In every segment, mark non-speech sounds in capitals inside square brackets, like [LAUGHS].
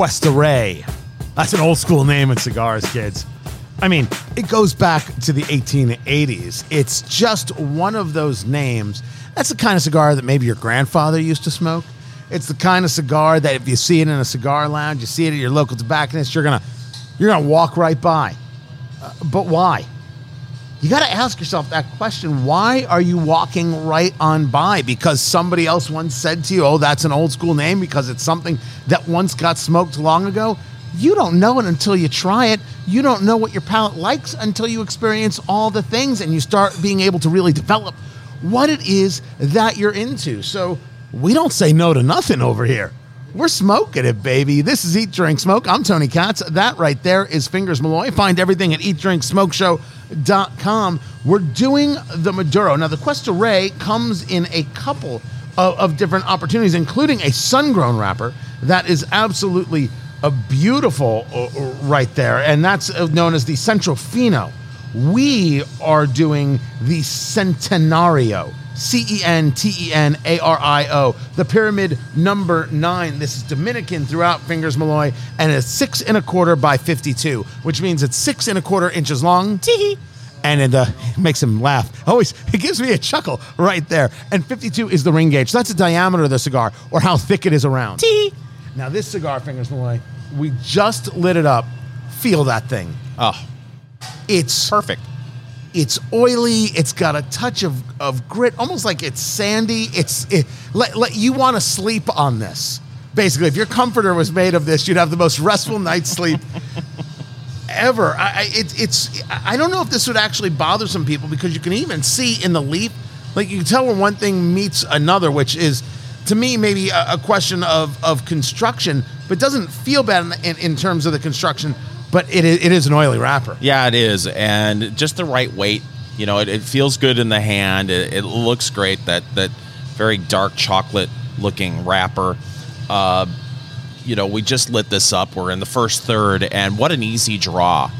Cuesta Rey. That's an old school name in cigars, kids. I mean, it goes back to the 1880s. It's just one of those names. That's the kind of cigar that maybe your grandfather used to smoke. It's the kind of cigar that if you see it in a cigar lounge, you see it at your local tobacconist, you're gonna you're gonna walk right by. Uh, but why? You got to ask yourself that question. Why are you walking right on by? Because somebody else once said to you, oh, that's an old school name because it's something that once got smoked long ago? You don't know it until you try it. You don't know what your palate likes until you experience all the things and you start being able to really develop what it is that you're into. So we don't say no to nothing over here. We're smoking it, baby. This is Eat, Drink, Smoke. I'm Tony Katz. That right there is Fingers Malloy. Find everything at eatdrinksmokeshow.com. We're doing the Maduro. Now, the Cuesta Rey comes in a couple of, of different opportunities, including a sun grown wrapper that is absolutely a beautiful uh, uh, right there, and that's uh, known as the Centro Fino. We are doing the Centenario. C E N T E N A R I O. The pyramid number nine. This is Dominican throughout Fingers Malloy, and it's six and a quarter by 52, which means it's six and a quarter inches long. Tee and it, uh, [LAUGHS] makes him laugh. Always, [LAUGHS] it gives me a chuckle right there. And 52 is the ring gauge. So that's the diameter of the cigar, or how thick it is around. Tee. Now, this cigar, Fingers Malloy, we just lit it up. Feel that thing. Oh, It's perfect. It's oily. It's got a touch of, of grit, almost like it's sandy. It's it, let, let you want to sleep on this. Basically, if your comforter was made of this, you'd have the most restful night's sleep [LAUGHS] ever. I, it, it's I don't know if this would actually bother some people because you can even see in the leaf, like you can tell when one thing meets another, which is to me maybe a, a question of of construction, but doesn't feel bad in, in, in terms of the construction. But it is, it is an oily wrapper. Yeah, it is, and just the right weight. You know, it, it feels good in the hand. It, it looks great. That that very dark chocolate looking wrapper. Uh, you know, we just lit this up. We're in the first third, and what an easy draw.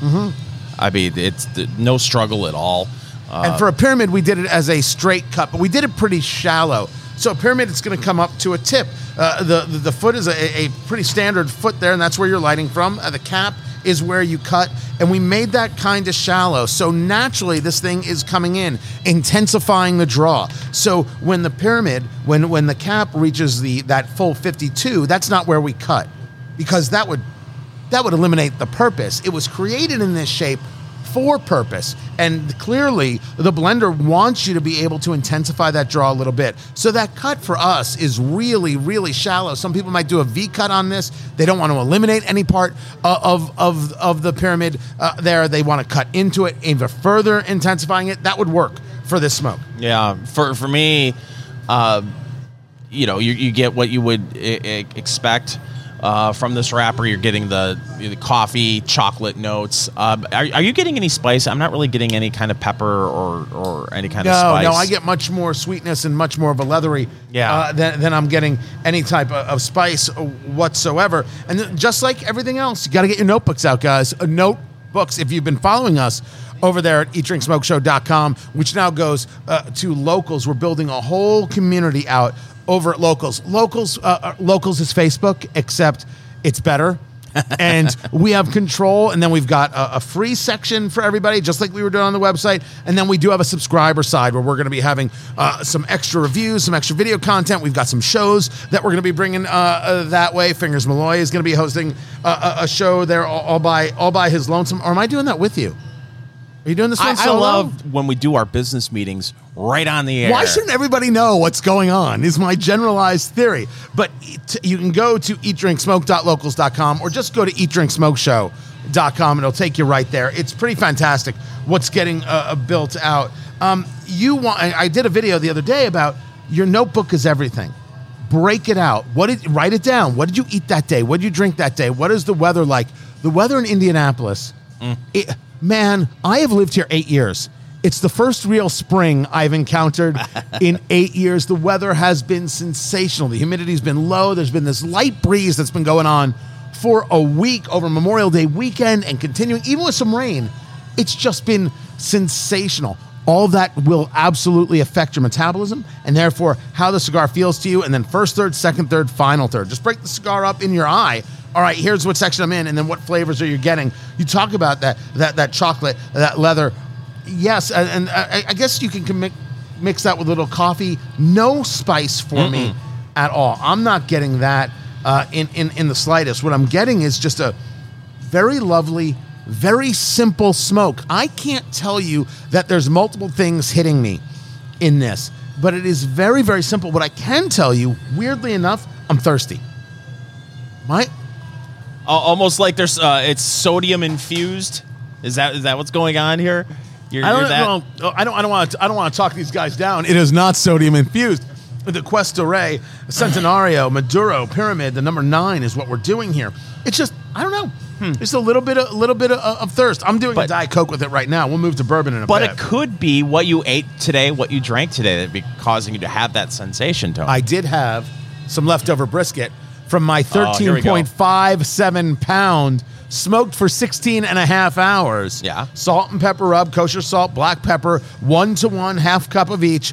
Mm-hmm. I mean, it's no struggle at all. Uh, And for a pyramid, we did it as a straight cut, but we did it pretty shallow. So a pyramid, it's going to come up to a tip. Uh, the, the the foot is a, a pretty standard foot there, and that's where you're lighting from. Uh, the cap is where you cut, and we made that kind of shallow. So naturally, this thing is coming in, intensifying the draw. So when the pyramid, when when the cap reaches the that full 52, that's not where we cut, because that would that would eliminate the purpose. It was created in this shape for purpose. And clearly, the blender wants you to be able to intensify that draw a little bit. So that cut for us is really, really shallow. Some people might do a V cut on this. They don't want to eliminate any part uh, of, of, of the pyramid uh, there. They want to cut into it, even further intensifying it. That would work for this smoke. Yeah, for for me, uh, you know, you, you get what you would I- expect uh, from this wrapper. You're getting the, the coffee, chocolate notes. Um, are, are you getting any spice? I'm not really getting any kind of pepper or or any kind of No, spice. no, I get much more sweetness and much more of a leathery Yeah. uh, than, than I'm getting any type of, of spice whatsoever. And th- just like everything else, you got to get your notebooks out, guys. Uh, notebooks, if you've been following us over there at eatdrinksmokeshow.com, which now goes uh, to locals. We're building a whole community out over at locals. Locals, uh, uh, locals is Facebook, except it's better. [LAUGHS] and we have control, and then we've got a, a free section for everybody, just like we were doing on the website. And then we do have a subscriber side where we're going to be having uh, some extra reviews, some extra video content. We've got some shows that we're going to be bringing uh, uh, that way. Fingers Malloy is going to be hosting uh, a, a show there all, all by all by his lonesome. Or am I doing that with you? Are you doing this one I, I love when we do our business meetings right on the air. Why shouldn't everybody know what's going on? Is my generalized theory. But you can go to eatdrinksmoke.locals.com or just go to eatdrinksmokeshow.com and it'll take you right there. It's pretty fantastic what's getting uh, built out. Um, you want? I I did a video the other day about your notebook is everything. Break it out. What did write it down? What did you eat that day? What did you drink that day? What is the weather like? The weather in Indianapolis. It, man, I have lived here eight years. It's the first real spring I've encountered [LAUGHS] in eight years. The weather has been sensational. The humidity's been low. There's been this light breeze that's been going on for a week over Memorial Day weekend and continuing, even with some rain. It's just been sensational. All that will absolutely affect your metabolism and therefore how the cigar feels to you. And then first third, second third, final third. Just break the cigar up in your eye all right, here's what section I'm in, and then what flavors are you getting? You talk about that that that chocolate, that leather. Yes, and, and I, I guess you can mix that with a little coffee. No spice for me at all. I'm not getting that uh, in, in in the slightest. What I'm getting is just a very lovely, very simple smoke. I can't tell you that there's multiple things hitting me in this, but it is very, very simple. What I can tell you, weirdly enough, I'm thirsty. My Almost like there's uh, it's sodium infused. Is that is that what's going on here? You're, I don't that- know. oh, I don't. I don't want. To, I don't want to talk these guys down. It is not sodium infused. The Cuesta Rey, Centenario, Maduro, Pyramid, the number nine is what we're doing here. It's just I don't know. Just a little bit, of, a little bit of, of thirst. I'm doing a Hmm. Diet coke with it right now. We'll move to bourbon in a But bit. But it could be what you ate today, what you drank today, that'd be causing you to have that sensation, Tony. I did have some leftover brisket from my Oh, here we go. 13.57 pound smoked for 16 and a half hours. Yeah. Salt and pepper rub, kosher salt, black pepper, one to one, half cup of each.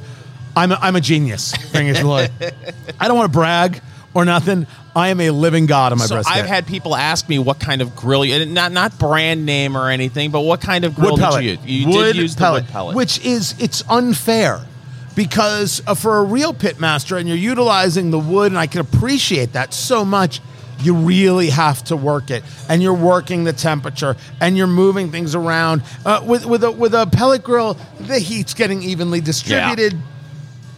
I'm a, I'm a genius. Fingers Lloyd. [LAUGHS] I don't want to brag or nothing. I am a living god on my so brisket. I've had people ask me what kind of grill you and not not brand name or anything, but what kind of grill wood pellet. did you use? You wood did use pellet, the wood pellet. which is it's unfair because uh, for a real pit master and you're utilizing the wood, and I can appreciate that so much. You really have to work it, and you're working the temperature, and you're moving things around. Uh, with with a with a pellet grill, the heat's getting evenly distributed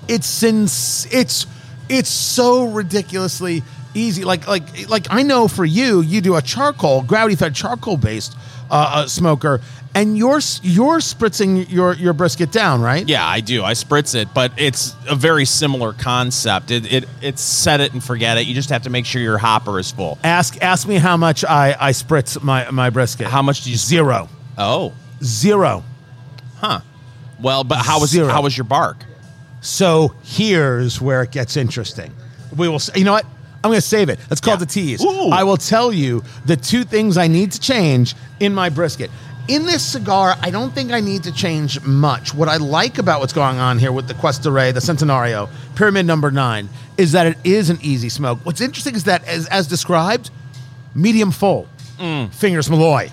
it's since it's it's so ridiculously easy like like like i know for you you do a charcoal gravity fed charcoal based uh, uh, smoker and you're you're spritzing your your brisket down right Yeah, I do. I spritz it, but it's a very similar concept. It, it it's set it and forget it. You just have to make sure your hopper is full. ask ask me how much i i spritz my my brisket How much do you zero Oh, zero huh. Well, but how was Zero. how was your bark? so here's where it gets interesting we will you know what i'm going to save it let's call Yeah. it the tease Ooh. i will tell you the two things i need to change in my brisket in this cigar i don't think i need to change much what i like about what's going on here with the cuesta rey the centenario pyramid number nine is that it is an easy smoke what's interesting is that as, as described medium full fingers malloy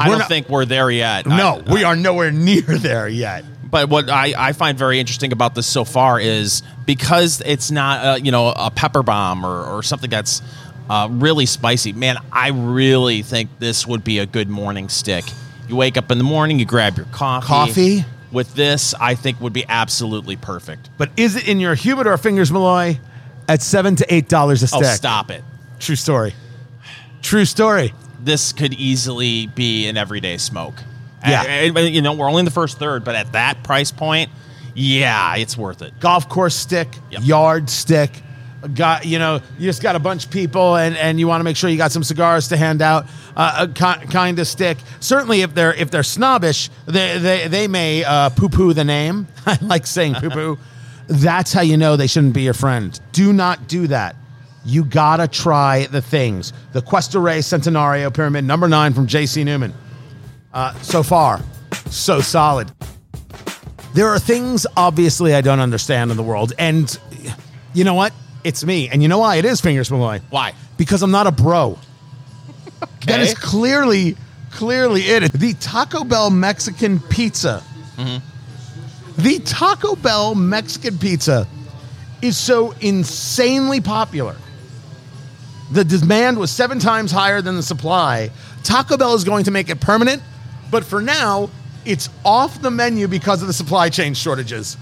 I We're don't not- think we're there yet. no I- we are nowhere near there yet But what I, I find very interesting about this so far is because it's not uh, you know a pepper bomb or, or something that's uh, really spicy. Man, I really think this would be a good morning stick. You wake up in the morning, you grab your coffee. Coffee? with this, I think would be absolutely perfect. But is it in your humidor, fingers Malloy, at seven to eight dollars a Oh, stick? stop it! True story. True story. This could easily be an everyday smoke. Yeah. You know we're only in the first third, but at that price point, yeah, it's worth it. Golf course stick, Yep. yard stick. Got you know, you just got a bunch of people, and, and you want to make sure you got some cigars to hand out. Uh, a ki- kind of stick. Certainly, if they're if they're snobbish, they they, they may uh, poo poo the name. [LAUGHS] I like saying poo poo. [LAUGHS] That's how you know they shouldn't be your friend. Do not do that. You gotta try the things. The Cuesta Rey Centenario Pyramid, number nine from J.C. Newman. Uh, so far, so solid. There are things, obviously, I don't understand in the world. And you know what? It's me. And you know why? It is Fingers Malloy. Why? Because I'm not a bro. [LAUGHS] That is clearly, clearly it. The Taco Bell Mexican pizza. Mm-hmm. The Taco Bell Mexican pizza is so insanely popular. The demand was seven times higher than the supply. Taco Bell is going to make it permanent, but for now, it's off the menu because of the supply chain shortages.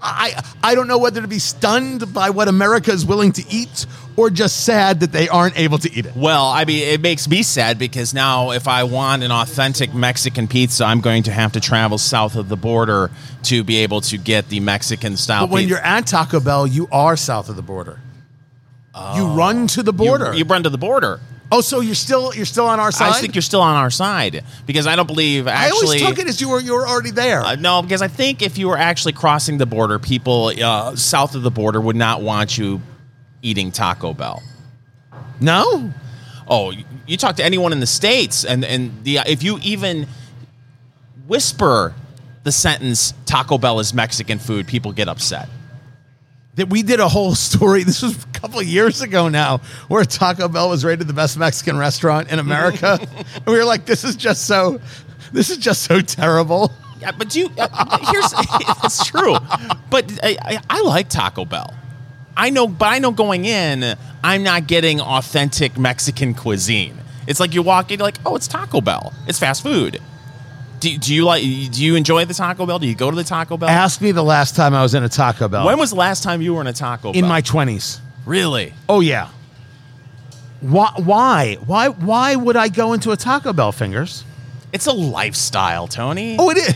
I I don't know whether to be stunned by what America is willing to eat or just sad that they aren't able to eat it. Well, I mean, it makes me sad because now if I want an authentic Mexican pizza, I'm going to have to travel south of the border to be able to get the Mexican style But when pizza. you're at Taco Bell, you are south of the border. You run to the You- border. you, run to the border. Oh, so you're still you're still on our side. I think you're still on our side because I don't believe I always took it as you were you were already there. Uh, no, because I think if you were actually crossing the border, people uh, south of the border would not want you eating Taco Bell. no, Oh, you, you talk to anyone in the states, and and the if you even whisper the sentence "Taco Bell is Mexican food," people get upset. That we did a whole story. [LAUGHS] This was a couple of years ago now, where Taco Bell was rated the best Mexican restaurant in America, [LAUGHS] and we were like, "This is just so, this is just so terrible." Yeah, but you uh, here's [LAUGHS] it's true. But I, I, I like Taco Bell. I know, but I know going in, I'm not getting authentic Mexican cuisine. It's like you walk in, like, oh, it's Taco Bell. It's fast food. Do, do you like? Do you enjoy the Taco Bell? Do you go to the Taco Bell? Ask me the last time I was in a Taco Bell. when was the last time you were in a Taco Bell? in my twenties. really? Oh yeah. Why? Why? Why? Why would I go into a Taco Bell? Fingers. It's a lifestyle, Tony. Oh, it is.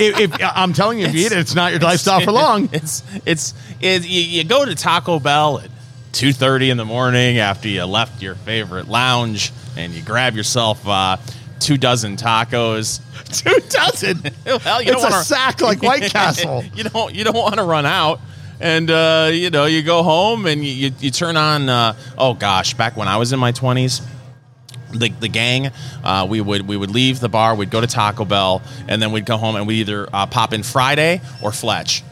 if, if I'm telling you, if you eat it, it's not your lifestyle for [LAUGHS] long. It's it's it, you, you go to Taco Bell at two thirty in the morning after you left your favorite lounge, and you grab yourself uh, two dozen tacos. [LAUGHS] Two dozen. [LAUGHS] well, you it's don't a wanna, sack like [LAUGHS] White Castle. you don't you don't want to run out. And uh, you know you go home and you, you, you turn on uh, oh gosh back when I was in my twenties the, the gang uh, we would we would leave the bar we'd go to Taco Bell and then we'd go home and we'd either uh, pop in Friday or Fletch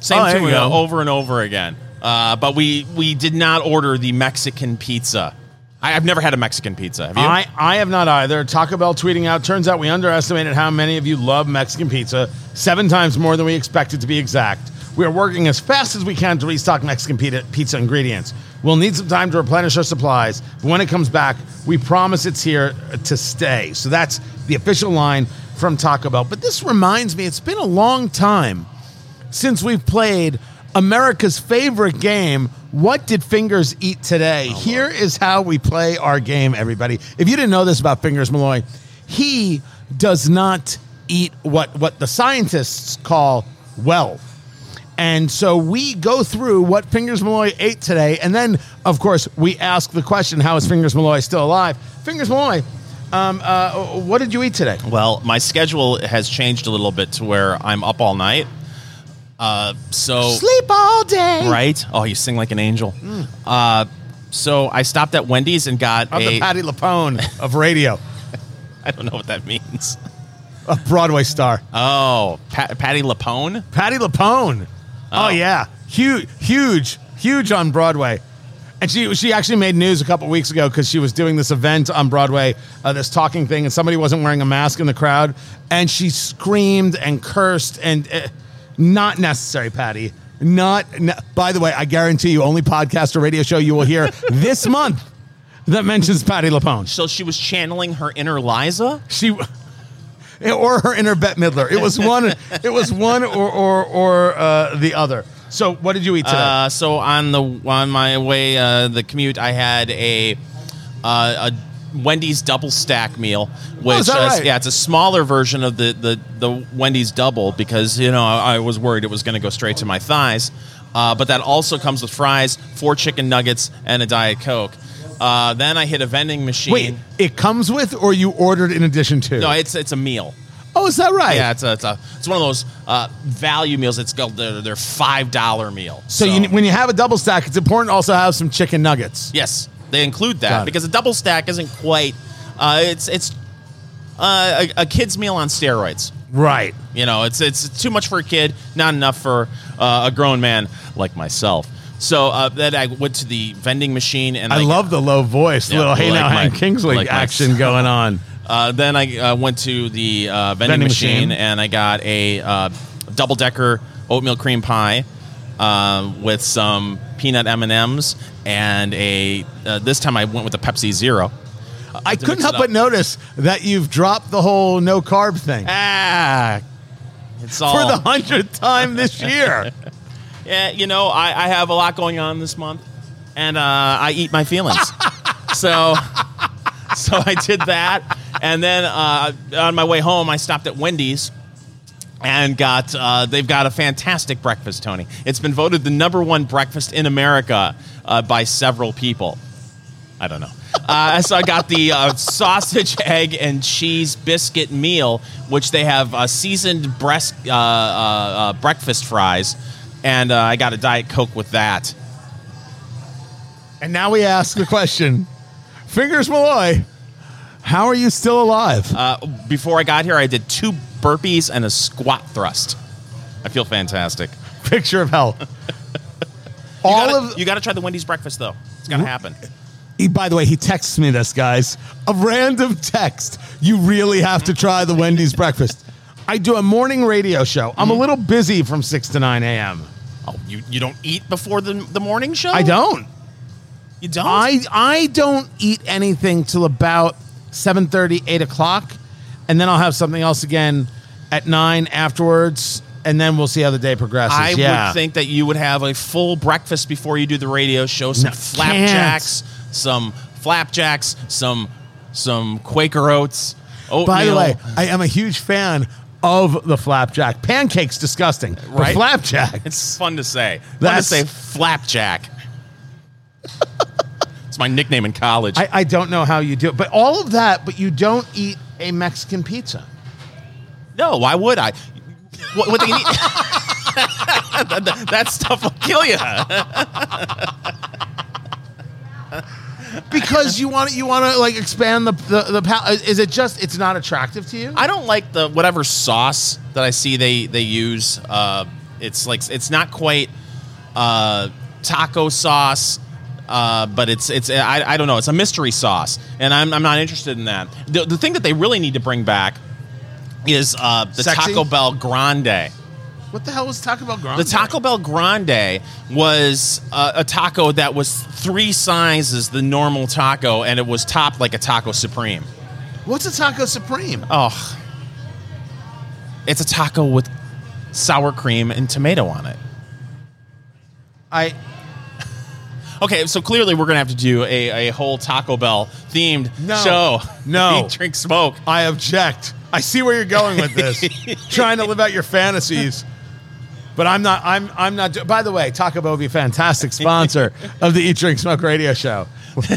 same Oh, thing over and over again uh, but we we did not order the Mexican pizza I, I've never had a Mexican pizza have you I, I have not either. Taco Bell tweeting out. Turns out we underestimated how many of you love Mexican pizza. Seven times more than we expected to be exact. We are working as fast as we can to restock Mexican pizza ingredients. We'll need some time to replenish our supplies, but when it comes back, we promise it's here to stay. So that's the official line from Taco Bell. But this reminds me, it's been a long time since we've played America's favorite game. What did Fingers eat today? Here is how we play our game, everybody. If you didn't know this about Fingers Malloy, he does not eat what, what the scientists call well. And so we go through what Fingers Malloy ate today. And then, of course, we ask the question how is Fingers Malloy still alive? Fingers Malloy, um, uh, what did you eat today? Well, my schedule has changed a little bit to where I'm up all night. Uh, so Sleep all day. right? Oh, you sing like an angel. Uh, so I stopped at Wendy's and got I'm the a. Patti LuPone of radio, [LAUGHS] I don't know what that means. a Broadway star. Oh, pa- Patti LuPone. Patti LuPone. Oh. Oh. yeah, huge, huge, huge on Broadway. And she she actually made news a couple weeks ago because she was doing this event on Broadway, uh, this talking thing, and somebody wasn't wearing a mask in the crowd, and she screamed and cursed and uh, not necessary, Patti. Not. ne- by the way, I guarantee you, only podcast or radio show you will hear [LAUGHS] this month that mentions Patti LuPone. So she was channeling her inner Liza. She [LAUGHS] or her inner Bette Midler. It was one. it was one or or or uh, the other. So what did you eat today? Uh, so on the on my way uh, the commute, I had a uh, a Wendy's double stack meal, which Oh, is that is- right? yeah, it's a smaller version of the the the Wendy's double because you know I, I was worried it was going to go straight to my thighs, uh, but that also comes with fries, four chicken nuggets, and a diet coke. Uh, then I hit a vending machine. Wait, it comes with, or you ordered in addition to? No, it's it's a meal. oh, is that right? Yeah, it's a, it's a it's one of those uh, value meals. It's called their, their five dollar meal. So, you, when you have a double stack, it's important to also have some chicken nuggets. Yes, they include Got that it. because a double stack isn't quite. Uh, it's it's uh, a, a kid's meal on steroids. Right. You know, it's it's too much for a kid, not enough for uh, a grown man like myself. So uh, then I went to the vending machine and I like, love the low voice, Yeah, little "Hey like now, Hank Kingsley" like my- action going on. [LAUGHS] Uh, then I uh, went to the uh, vending, Vending machine, machine. and I got a uh, double decker oatmeal cream pie uh, with some peanut M and M's and a. Uh, this time I went with a Pepsi Zero. I couldn't help but notice that you've dropped the whole no carb thing Ah, it's all for the hundredth time this [LAUGHS] year. Yeah, you know, I, I have a lot going on this month, and uh, I eat my feelings. [LAUGHS] so, so I did that, and then uh, on my way home, I stopped at Wendy's. And got uh, they've got a fantastic breakfast, Tony. It's been voted the number one breakfast in America uh, by several people. I don't know. Uh, [LAUGHS] so I got the uh, sausage, egg, and cheese biscuit meal, which they have uh, seasoned breast uh, uh, uh, breakfast fries, and uh, I got a diet coke with that. And now we ask the question, Fingers Malloy, how are you still alive? Uh, before I got here, I did two burpees and a squat thrust. I feel fantastic. [LAUGHS] picture of hell. [LAUGHS] You All gotta, of you got to try the Wendy's breakfast though. It's gonna happen. He, by the way, he texts me this, guys. A random text. You really have to try the Wendy's breakfast. I do a morning radio show. I'm a Mm-hmm. little busy from 6 to 9 a.m. Oh, you you don't eat before the the morning show? I don't. You don't? I I don't eat anything till about 7:30, 8 o'clock, and then I'll have something else again at 9 afterwards, and then we'll see how the day progresses. I yeah. would think that you would have a full breakfast before you do the radio show. Some No, flapjacks, some flapjacks, some some Quaker oats. Oatmeal. By the way, I am a huge fan of the flapjack. Pancakes disgusting, but Right? flapjack. it's fun to say. Fun to say flapjack. [LAUGHS] it's my nickname in college. I, I don't know how you do it, but all of that, but you don't eat a Mexican pizza. no, why would I? What, what they need? that, [LAUGHS] [LAUGHS] that- that stuff will kill you. because you want you want to like expand the the, the pal- is it just it's not attractive to you I don't like the whatever sauce that I see they they use. Uh, it's like it's not quite uh, taco sauce, uh, but it's it's I, I don't know. It's a mystery sauce, and I'm, I'm not interested in that. The, the thing that they really need to bring back is uh, the Sexy? Taco Bell Grande. what the hell was Taco Bell Grande? The Taco Bell Grande was uh, a taco that was three sizes the normal taco, and it was topped like a taco supreme. what's a Taco Supreme Oh, it's a taco with sour cream and tomato on it. I Okay, so clearly we're gonna have to do a, a whole Taco Bell themed No. show. [LAUGHS] No. Eat, [LAUGHS] drink, smoke. I object. I see where you're going with this. [LAUGHS] Trying to live out your fantasies. But I'm not I'm I'm not do- by the way, Taco Bell be a fantastic sponsor of the Eat Drink Smoke radio show.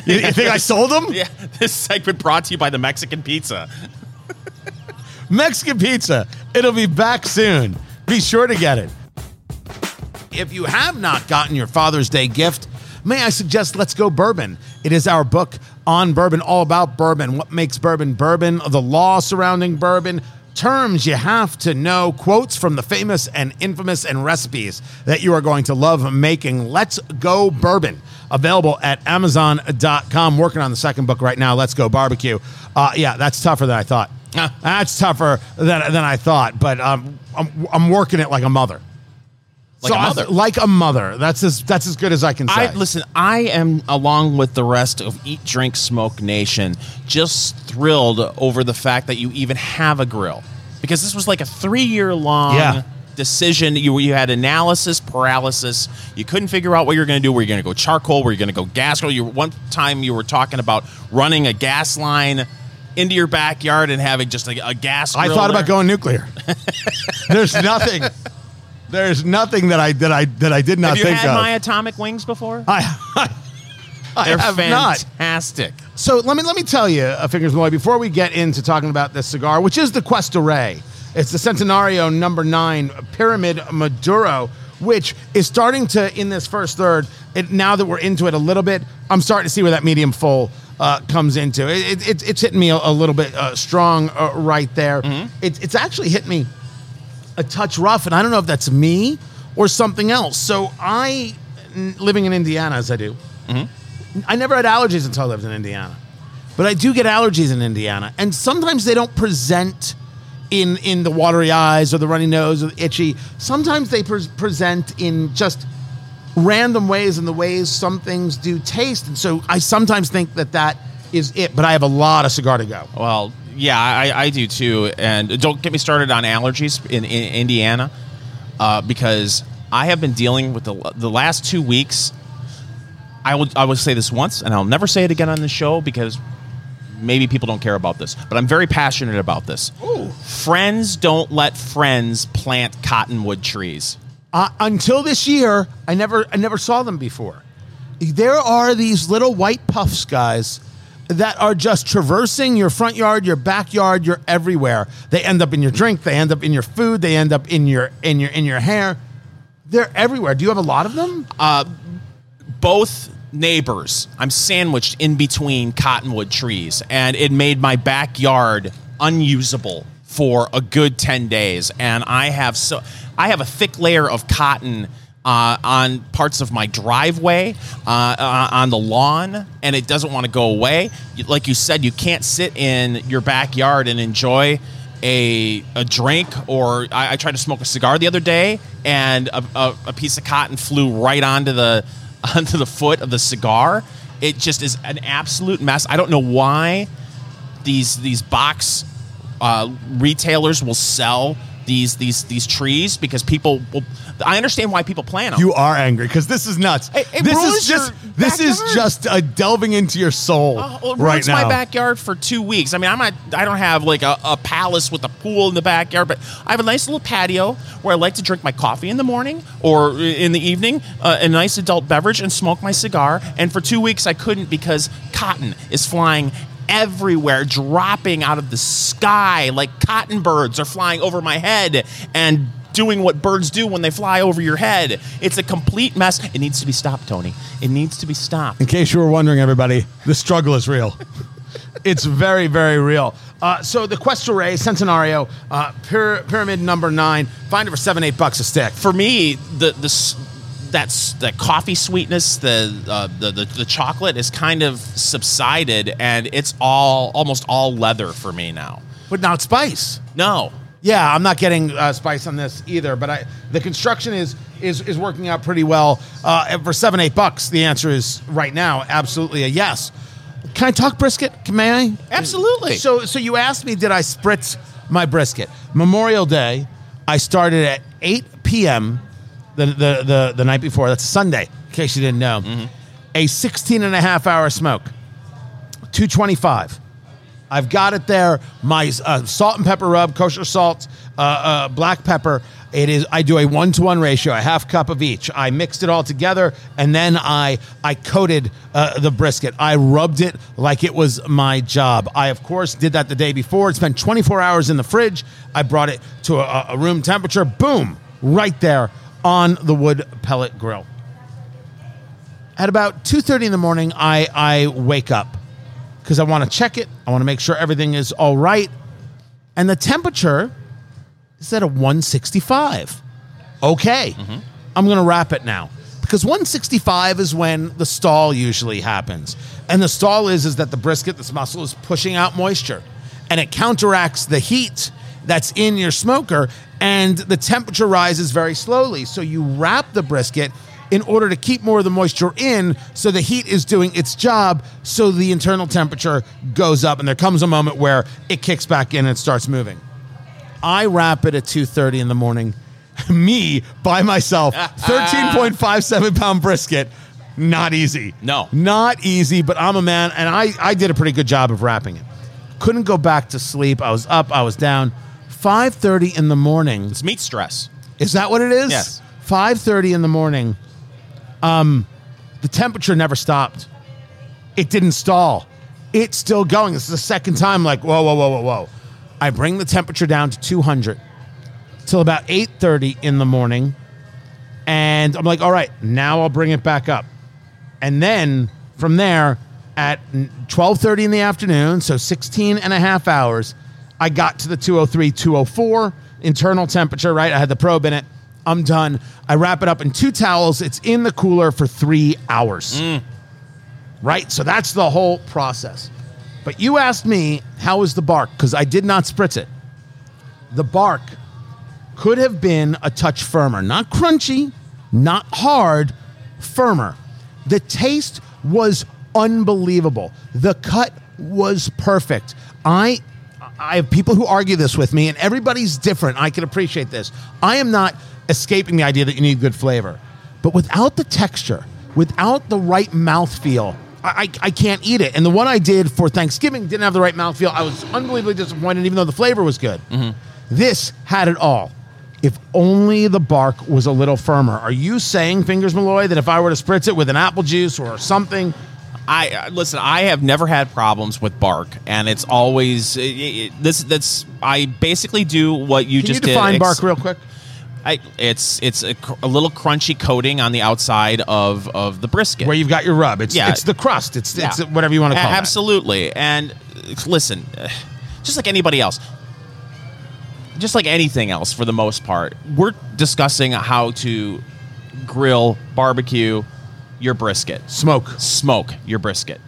You, you think I sold them? Yeah, this segment brought to you by the Mexican Pizza. Mexican pizza. It'll be back soon. Be sure to get it. If you have not gotten your Father's Day gift, may I suggest Let's Go Bourbon. It is our book on bourbon, all about bourbon, what makes bourbon bourbon, the law surrounding bourbon, terms you have to know, quotes from the famous and infamous, and recipes that you are going to love making. Let's Go Bourbon. Available at Amazon.com. Working on the second book right now, Let's Go Barbecue. Uh, yeah, that's tougher than I thought. That's tougher than, than I thought, but um, I'm, I'm working it like a mother. Like So a I- mother. like a mother. That's as that's as good as I can say. I listen. I am along with the rest of Eat, Drink, Smoke Nation, just thrilled over the fact that you even have a grill, because this was like a three-year long Yeah. decision. You you had analysis paralysis. You couldn't figure out what you're going to do. Were you going to go charcoal? Were you going to go gas grill? You one time you were talking about running a gas line into your backyard and having just a, a gas. I thought there. about going nuclear. [LAUGHS] There's nothing. There's nothing that I that I that I did not think of. Have you think had of. my atomic wings before? [LAUGHS] I, I They're have not. fantastic. So let me let me tell you, uh, Fingers Malloy, before we get into talking about this cigar, which is the Cuesta Rey. It's the Centenario number nine Pyramid Maduro, which is starting to in this first third. It, now that we're into it a little bit, I'm starting to see where that medium full uh, comes into. It, it, it, it's hitting me a, a little bit uh, strong uh, right there. It, it's actually hit me a touch rough, and I don't know if that's me or something else. So I, living in Indiana as I do, mm-hmm. I never had allergies until I lived in Indiana, but I do get allergies in Indiana, and sometimes they don't present in in the watery eyes or the runny nose or the itchy. Sometimes they pres present in just random ways and the ways some things do taste, and so I sometimes think that that is it. But I have a lot of cigar to go. Well, yeah, I, I do too. And don't get me started on allergies in, in Indiana uh, because I have been dealing with the, the last two weeks. I will, I will say this once, and I'll never say it again on the show because maybe people don't care about this, but I'm very passionate about this. Ooh. Friends don't let friends plant cottonwood trees. Uh, until this year, I never I never saw them before. There are these little white puffs, guys, that are just traversing your front yard, your backyard, you're everywhere. They end up in your drink, they end up in your food, they end up in your in your in your hair. They're everywhere. Do you have a lot of them? Uh, both neighbors. I'm sandwiched in between cottonwood trees, and it made my backyard unusable for a good 10 days and I have so I have a thick layer of cotton uh, on parts of my driveway, uh, uh, on the lawn, and it doesn't want to go away. Like you said, you can't sit in your backyard and enjoy a, a drink. Or I, I tried to smoke a cigar the other day, and a, a, a piece of cotton flew right onto the [LAUGHS] onto the foot of the cigar. It just is an absolute mess. I don't know why these these box uh, retailers will sell these these these trees because people will. I understand why people plant them. You are angry because this is nuts. It- it this is just this is just uh, delving into your soul Oh, well, it right now. my backyard for two weeks. I mean, I'm not. I don't have like a, a palace with a pool in the backyard, but I have a nice little patio where I like to drink my coffee in the morning or in the evening, uh, a nice adult beverage, and smoke my cigar. And for two weeks, I couldn't because cotton is flying everywhere, dropping out of the sky like cotton birds are flying over my head and. Doing what birds do when they fly over your head. It's a complete mess. It needs to be stopped, Tony. It needs to be stopped. In case you were wondering, everybody, the struggle is real. [LAUGHS] it's very, very real. Uh, so the Cuesta Rey Centenario uh, pyra- Pyramid Number Nine, find it for seven, eight bucks a stick. for me, the the that's the coffee sweetness, the, uh, the the the chocolate is kind of subsided, and it's all almost all leather for me now. but not spice. No, Yeah, I'm not getting uh, spice on this either, but I the construction is is is working out pretty well. Uh, for seven eight bucks, the answer is right now absolutely a yes. Can I talk brisket? Can- May I? absolutely. So so you asked me, did I spritz my brisket? Memorial Day, I started at 8 p.m. The, the the the night before. That's Sunday, in case you didn't know. A 16 and a half hour smoke. 225. I've got it there. My uh, salt and pepper rub, kosher salt, uh, uh, black pepper. It is. I do a one to one ratio, a half cup of each. I mixed it all together, and then I I coated uh, the brisket. I rubbed it like it was my job. I of course did that the day before. It spent 24 hours in the fridge. I brought it to a, a room temperature. Boom, right there on the wood pellet grill. At about 2:30 in the morning, I I wake up because I want to check it. I want to make sure everything is all right. And the temperature is at a 165. Okay. Mm-hmm. I'm going to wrap it now. Because 165 is when the stall usually happens. And the stall is is that the brisket, this muscle is pushing out moisture and it counteracts the heat that's in your smoker and the temperature rises very slowly. So you wrap the brisket in order to keep more of the moisture in so the heat is doing its job so the internal temperature goes up and there comes a moment where it kicks back in and starts moving. I wrap it at 2:30 in the morning. [LAUGHS] Me by myself, [LAUGHS] 13.57 pound brisket. Not easy. No. Not easy, but I'm a man and I, I did a pretty good job of wrapping it. Couldn't go back to sleep. I was up, I was down. 5:30 in the morning. it's meat stress. Is that what it is? Yes. 5:30 in the morning. Um, the temperature never stopped. It didn't stall. It's still going. This is the second time. Like whoa, whoa, whoa, whoa, whoa. I bring the temperature down to 200 till about 8:30 in the morning, and I'm like, all right, now I'll bring it back up, and then from there at 12:30 in the afternoon, so 16 and a half hours, I got to the 203, 204 internal temperature. Right, I had the probe in it. I'm done. I wrap it up in two towels. It's in the cooler for three hours. Mm. Right, so that's the whole process. But you asked me how was the bark because I did not spritz it. The bark could have been a touch firmer, not crunchy, not hard, firmer. The taste was unbelievable. The cut was perfect. I I have people who argue this with me and everybody's different. I can appreciate this. I am not escaping the idea that you need good flavor. But without the texture, without the right mouthfeel, I, I, I can't eat it. And the one I did for Thanksgiving didn't have the right mouthfeel. I was unbelievably disappointed, even though the flavor was good. Mm-hmm. This had it all. If only the bark was a little firmer. Are you saying, Fingers Malloy, that if I were to spritz it with an apple juice or something, I uh, listen. I have never had problems with bark, and it's always it, it- this. That's I basically do what you can just you define did. bark real quick? I, it's it's a, cr- a little crunchy coating on the outside of of the brisket. Where you've got your rub. It's, Yeah. it's the crust. It's, it's whatever you want to call it. Absolutely. And uh, listen, uh, just like anybody else, just like anything else for the most part, we're discussing how to grill, barbecue your brisket, Smoke. smoke your brisket.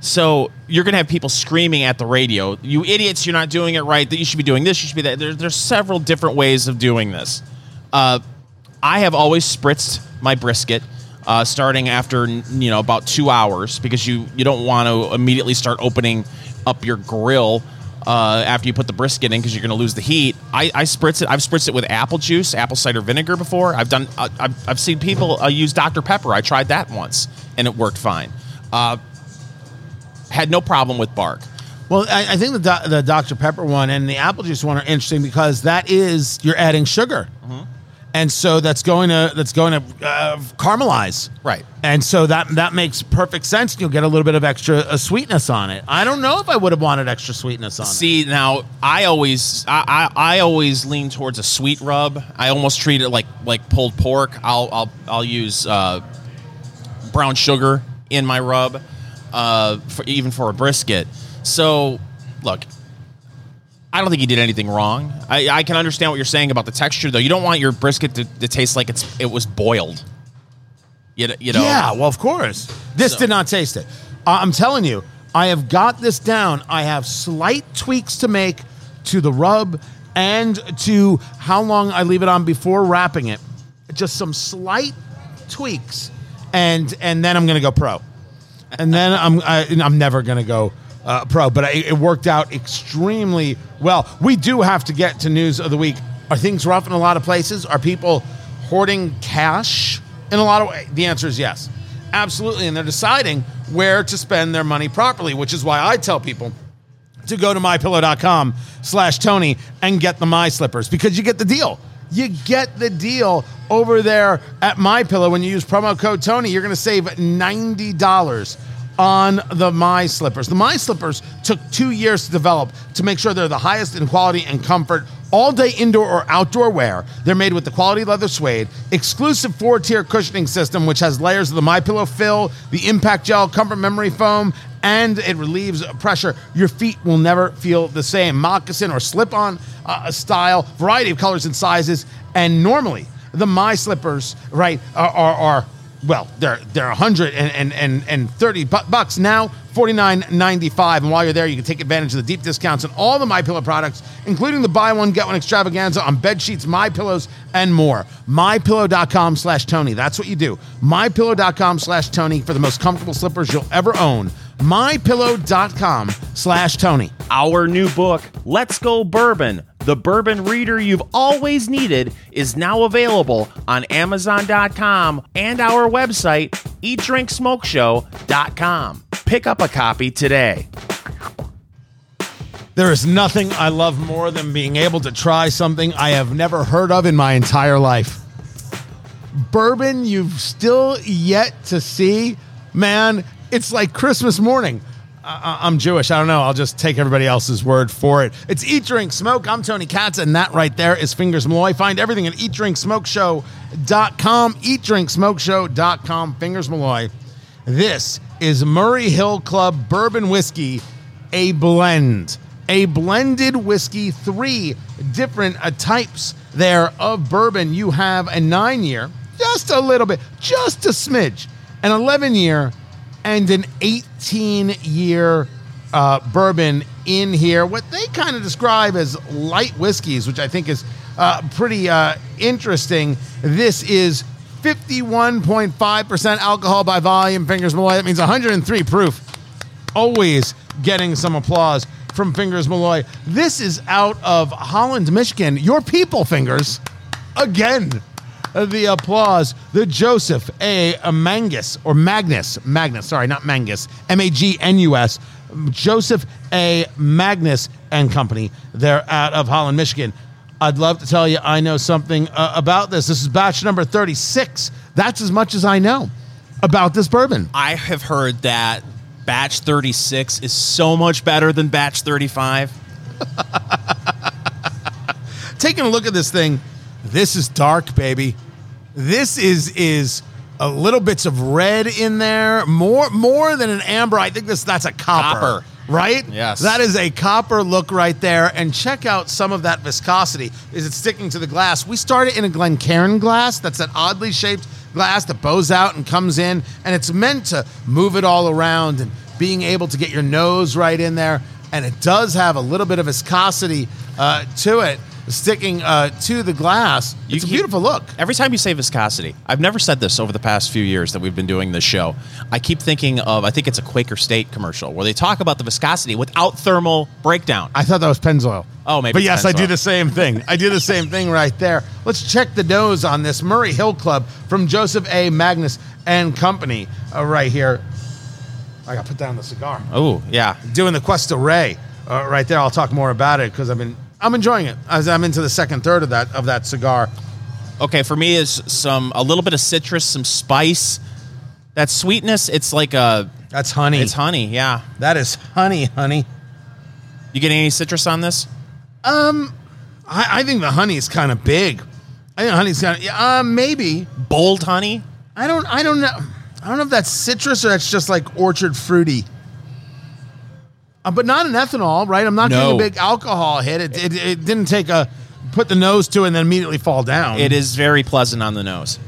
So you're gonna have people screaming at the radio, "You idiots! You're not doing it right. That you should be doing this. You should be that." There, there's several different ways of doing this. Uh, I have always spritzed my brisket, uh, starting after you know about two hours because you you don't want to immediately start opening up your grill uh, after you put the brisket in because you're going to lose the heat. I, I spritz it. I've spritzed it with apple juice, apple cider vinegar before. I've done. Uh, I've, I've seen people uh, use Dr Pepper. I tried that once and it worked fine. Uh, had no problem with bark. Well, I, I think the Do- the Dr Pepper one and the apple juice one are interesting because that is you're adding sugar, and so that's going to that's going to uh, caramelize, Right. And so that that makes perfect sense. You'll get a little bit of extra uh, sweetness on it. I don't know if I would have wanted extra sweetness on it. See now, I always I, I, I always lean towards a sweet rub. I almost treat it like like pulled pork. I'll I'll I'll use uh, brown sugar in my rub, uh, for, even for a brisket. So, look, I don't think he did anything wrong. I, I can understand what you're saying about the texture, though. You don't want your brisket to, to taste like it's it was boiled. You, you know. Yeah, well, of course. This So- did not taste it. Uh, I'm telling you, I have got this down. I have slight tweaks to make to the rub and to how long I leave it on before wrapping it. Just some slight tweaks, and and then I'm gonna go pro. And then I'm I, and I'm never gonna go uh, pro. But I, it worked out extremely well. We do have to get to news of the week. Are things rough in a lot of places? Are people hoarding cash in a lot of ways? The answer is yes, absolutely. And they're deciding where to spend their money properly, which is why I tell people to go to mypillow.com slash Tony and get the My Slippers because you get the deal. You get the deal over there at My Pillow when you use promo code Tony. You're going to save $90 on the My Slippers. The My Slippers took two years to develop to make sure they're the highest in quality and comfort. All day indoor or outdoor wear. They're made with the quality leather suede, exclusive four tier cushioning system, which has layers of the My Pillow fill, the impact gel, comfort memory foam, and it relieves pressure. Your feet will never feel the same. Moccasin or slip on uh, style, variety of colors and sizes. And normally, the My Slippers, right, are, are, are well, they're they're 130 bu- bucks now, 49.95. And while you're there, you can take advantage of the deep discounts on all the My Pillow products, including the buy one get one extravaganza on bed sheets, My Pillows, and more. MyPillow.com slash Tony. That's what you do. MyPillow.com slash Tony for the most comfortable slippers you'll ever own. MyPillow.com slash Tony. Our new book, Let's Go Bourbon, the bourbon reader you've always needed, is now available on Amazon.com and our website, eatdrinksmokeshow.com. Pick up a copy today. There is nothing I love more than being able to try something I have never heard of in my entire life. Bourbon you've still yet to see, man, it's like Christmas morning. I- I'm Jewish. I don't know. I'll just take everybody else's word for it. It's Eat, Drink, Smoke. I'm Tony Katz, and that right there is Fingers Malloy. Find everything at eatdrinksmokeshow.com. Eatdrinksmokeshow.com. Fingers Malloy. This is Murray Hill Club Bourbon Whiskey, a blend, a blended whiskey, three different uh, types there of bourbon. You have a nine year, just a little bit, just a smidge, an 11 year, and an 18 year uh, bourbon in here. What they kind of describe as light whiskeys, which I think is uh, pretty uh, interesting. This is 51.5% alcohol by volume, Fingers Malloy. That means 103 proof. Always getting some applause from Fingers Malloy. This is out of Holland, Michigan. Your people, Fingers. Again, the applause. The Joseph A. Mangus, or Magnus, Magnus, sorry, not Mangus, M A G N U S, Joseph A. Magnus and Company. They're out of Holland, Michigan. I'd love to tell you I know something uh, about this. This is batch number 36. That's as much as I know about this bourbon. I have heard that batch 36 is so much better than batch 35. [LAUGHS] taking a look at this thing, this is dark, baby. This is is a little bits of red in there, more more than an amber. I think this that's a copper. Copper. right? Yes. That is a copper look right there. And check out some of that viscosity. Is it sticking to the glass? We started in a Glencairn glass. That's an oddly shaped glass that bows out and comes in. And it's meant to move it all around and being able to get your nose right in there. And it does have a little bit of viscosity uh, to it, sticking uh, to the glass. You It's a keep- beautiful look. Every time you say viscosity, I've never said this over the past few years that we've been doing this show. I keep thinking of, I think it's a Quaker State commercial where they talk about the viscosity without thermal breakdown. I thought that was Pennzoil. Oh, maybe But yes, I do the same thing. I do the same thing right there. Let's check the nose on this Murray Hill Club from Joseph A. Magnus and Company uh, right here. I got to put down the cigar. oh, yeah. Doing the Cuesta Rey uh, right there. I'll talk more about it because I've been I'm enjoying it as I'm into the second third of that of that cigar. Okay, for me is some a little bit of citrus, some spice. That sweetness, it's like a That's honey. it's honey, yeah. that is honey, honey. You getting any citrus on this? I, I think the honey is kind of big. I think the honey's kind of uh, maybe. Bold honey? I don't. I don't know. I don't know if that's citrus or that's just like orchard fruity. Uh, but not an ethanol, right? I'm not No. getting a big alcohol hit. It, it, it didn't take a put the nose to it and then immediately fall down. It is very pleasant on the nose.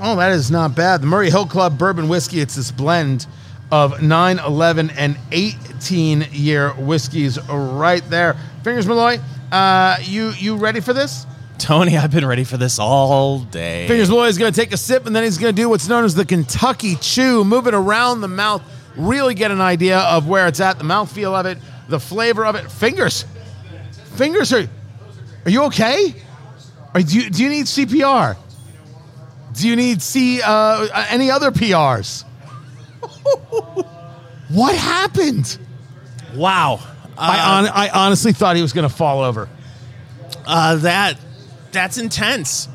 Oh, that is not bad. The Murray Hill Club Bourbon Whiskey. It's this blend of 9, 11, and 18 year whiskeys right there. Fingers Malloy, uh, you you ready for this? Tony, I've been ready for this all day. Fingers Malloy is going to take a sip and then he's going to do what's known as the Kentucky Chew, move it around the mouth, really get an idea of where it's at, the mouthfeel of it, the flavor of it. Fingers, fingers are. Are you okay? Or do you do you need CPR? Do you need C uh, any other PRs? [LAUGHS] what happened? Wow. I on, I honestly thought he was going to fall over. Uh, that that's intense.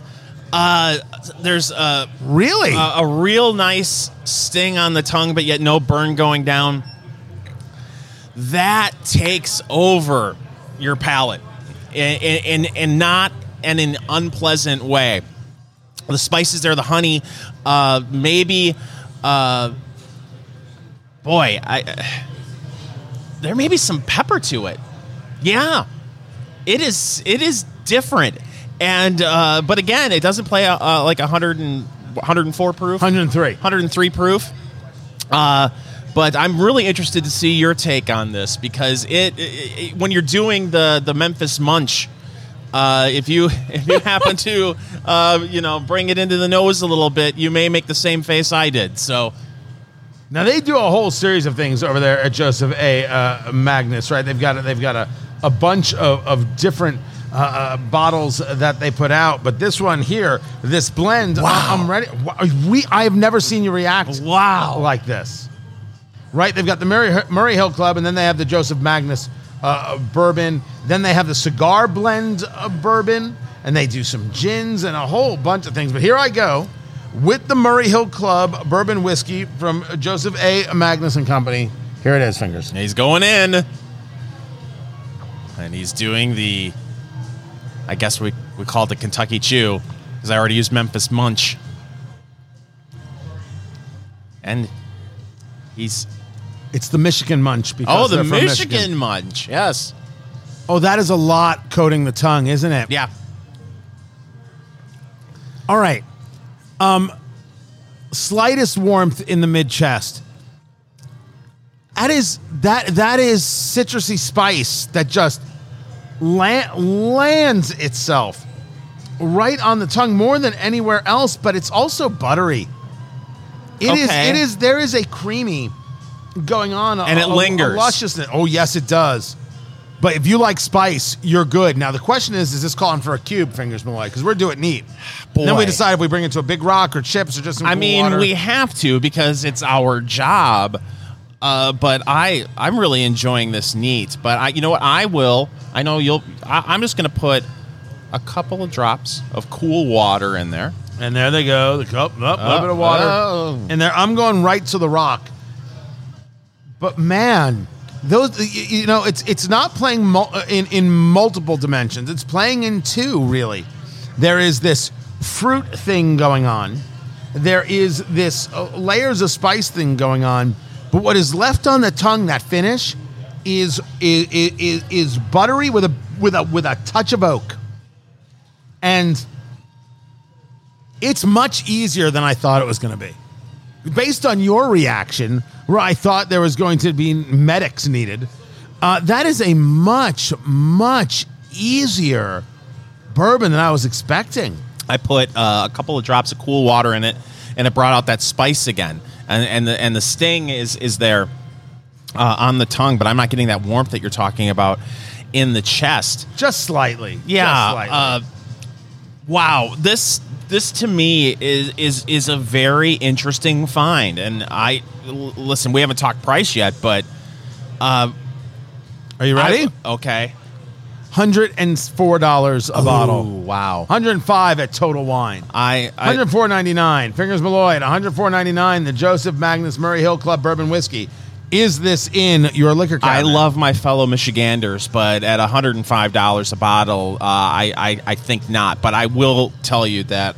Uh, there's a, Really? a a real nice sting on the tongue, but yet no burn going down. That takes over your palate, and and, and not in an unpleasant way. The spices there, the honey, uh, maybe, uh, boy, I there may be some pepper to it. Yeah, it is. It is different, and uh, but again, it doesn't play uh, like 100 and 104 proof, 103. 103 proof. Uh, but I'm really interested to see your take on this because it, it- it- when you're doing the the Memphis Munch. Uh, if you [LAUGHS] if you happen to uh, you know bring it into the nose a little bit, you may make the same face I did. So Now they do a whole series of things over there at Joseph A. Uh, Magnus, right? They've got a, they've got a, a bunch of, of different uh, uh, bottles that they put out, but this one here, this blend, I- I'm ready. We I have never seen you react Wow. like this, right? They've got the Murray, Murray Hill Club, and then they have the Joseph Magnus uh, bourbon. Then they have the cigar blend of bourbon, and they do some gins and a whole bunch of things. But here I go with the Murray Hill Club bourbon whiskey from Joseph A. Magnus and Company. Here it is, fingers. He's going in. And he's doing the, I guess we, we call it the Kentucky Chew, because I already used Memphis Munch. And he's, It's the Michigan Munch. oh, the they're Michigan, Munch. Yes. Oh, that is a lot coating the tongue, isn't it? Yeah. All right. Um, slightest warmth in the mid chest. That is that that is citrusy spice that just la- lands itself right on the tongue more than anywhere else, but it's also buttery. It is. Okay. It is. There is a creamy going on, And a- it a- a lingers. lusciousness. Oh yes, it does. But if you like spice, you're good. Now the question is: Is this calling for a cube, fingers Malloy? Because we're doing neat. And then we decide if we bring it to a big rock or chips or just some I mean, water. we have to because it's our job. Uh, but I, I'm really enjoying this neat. But I, you know what? I will. I know you'll. I, I'm just going to put a couple of drops of cool water in there. And there they go. The cup, up, a little Oh, bit of water. oh. And there, I'm going right to the rock. But man, those you know, it's it's not playing mul- uh, in in multiple dimensions. It's playing in two really. There is this fruit thing going on. There is this uh, layers of spice thing going on. But what is left on the tongue, that finish, is is, is is buttery with a with a with a touch of oak, and it's much easier than I thought it was going to be. Based on your reaction, where I thought there was going to be medics needed, uh, that is a much much easier bourbon than I was expecting. I put uh, a couple of drops of cool water in it, and it brought out that spice again. And and the and the sting is is there uh, on the tongue, but I'm not getting that warmth that you're talking about in the chest. Just slightly. Just Yeah. slightly. Uh, wow. This this to me is is is a very interesting find, and I l- listen. We haven't talked price yet, but uh, Are you ready? I- okay. Hundred and four dollars a bottle. wow. Hundred and five at Total Wine. I, I Hundred four ninety nine. Fingers Malloy at hundred four ninety nine. The Joseph Magnus Murray Hill Club Bourbon Whiskey. Is this in your liquor cabinet? I love my fellow Michiganders, but at $105 a bottle, uh, I, I, I think not. But I will tell you that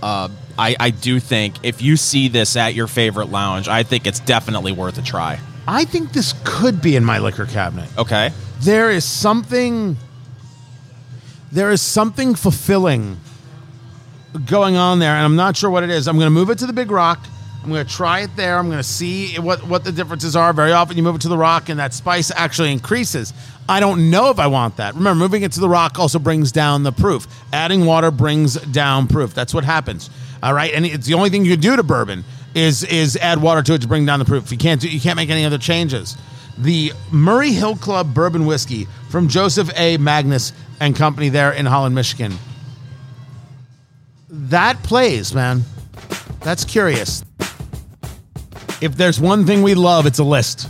uh, I, I do think if you see this at your favorite lounge, I think it's definitely worth a try. I think this could be in my liquor cabinet. Okay. There is something. There is something fulfilling going on there, and I'm not sure what it is. I'm going to move it to the Big Rock. I'm going to try it there. I'm going to see what what the differences are. Very often, you move it to the Rock, and that spice actually increases. I don't know if I want that. Remember, moving it to the Rock also brings down the proof. Adding water brings down proof. That's what happens. All right, and it's the only thing you can do to bourbon is is add water to it to bring down the proof. You can't do you can't make any other changes. The Murray Hill Club bourbon whiskey from Joseph A. Magnus and Company there in Holland, Michigan. That plays, man. That's curious. If there's one thing we love, it's a list.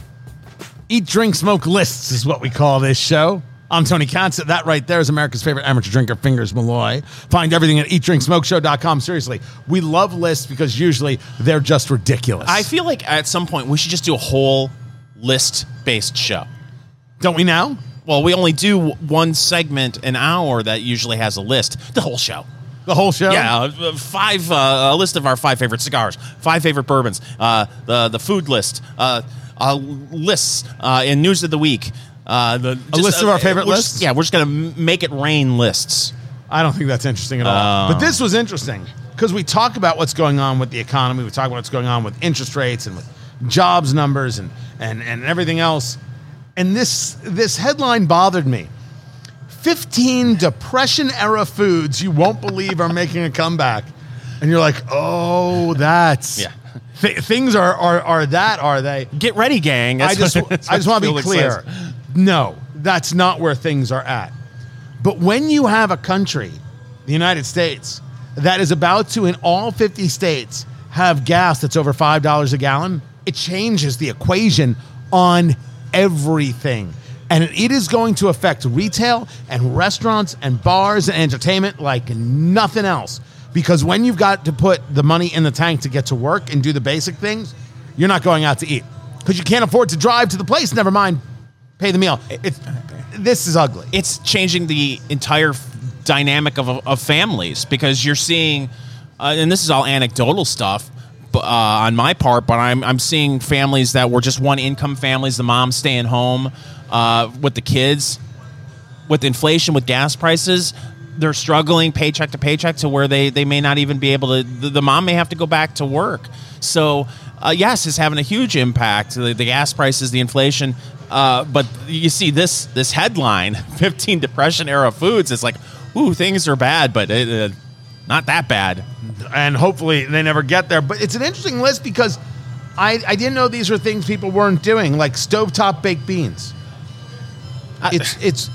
Eat, drink, smoke lists is what we call this show. I'm Tony Katz. That right there is America's favorite amateur drinker, Fingers Malloy. Find everything at eatdrinksmokeshow.com. Seriously, we love lists because usually they're just ridiculous. I feel like at some point we should just do a whole list based show. Don't we now? Well, we only do one segment an hour that usually has a list. The whole show. The whole show? Yeah, uh, five uh, a list of our five favorite cigars, five favorite bourbons, uh, the the food list, uh, uh, lists uh, in news of the week. Uh, the, A list of our favorite we're just- lists? yeah, we're just gonna m- make it rain lists. I don't think that's interesting at all. Oh. But this was interesting because we talk about what's going on with the economy. We talk about what's going on with interest rates and with jobs numbers and and, and everything else. And this this headline bothered me. 15 depression era foods you won't believe are making a comeback. And you're like, "Oh, that's Yeah. Th- things are, are are that are they? Get ready, gang. I That's just, what- that's I just what want to be Felix clear. says. No, that's not where things are at. But when you have a country, the United States, that is about to, in all 50 states, have gas that's over $5 a gallon, it changes the equation on everything. And it is going to affect retail and restaurants and bars and entertainment like nothing else. Because when you've got to put the money in the tank to get to work and do the basic things, you're not going out to eat because you can't afford to drive to the place. Never mind, pay the meal. It's this is ugly. it's changing the entire f- dynamic of, of families because you're seeing, uh, and this is all anecdotal stuff uh, on my part, but I'm, I'm seeing families that were just one income families, the mom staying home uh, with the kids. With inflation, with gas prices, they're struggling paycheck to paycheck to where they, they may not even be able to, the, the mom may have to go back to work. So, uh, yes, it's having a huge impact. The, the gas prices, the inflation. Uh, but you see this this headline, [LAUGHS] 15 depression era foods. It's like, ooh, things are bad, but it, not that bad. and hopefully they never get there. But it's an interesting list because I, I didn't know these were things people weren't doing, like stovetop baked beans. It's it's.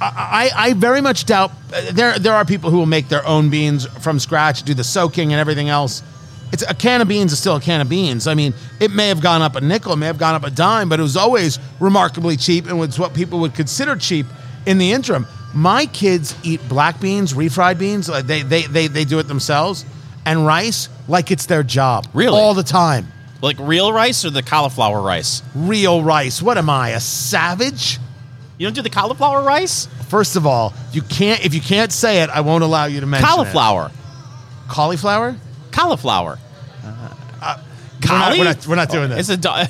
I, I very much doubt there there are people who will make their own beans from scratch, do the soaking and everything else. It's a can of beans is still a can of beans. I mean, it may have gone up a nickel, it may have gone up a dime, but it was always remarkably cheap and was what people would consider cheap in the interim. My kids eat black beans, refried beans. They they they they do it themselves, and rice like it's their job. Really? all the time. Like real rice or the cauliflower rice? Real rice. What am I, a savage? You don't do the cauliflower rice? First of all, you can't if you can't say it, I won't allow you to mention it. Cauliflower. Cauliflower? Cauliflower. We're not, we're not, we're not doing this. It's a dog.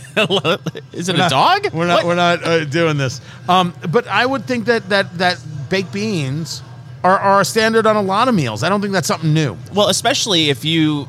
Is it [LAUGHS] We're a not- dog? We're not. What? We're not uh, doing this. Um, but I would think that that that baked beans are, are a standard on a lot of meals. I don't think that's something new. Well, especially if you,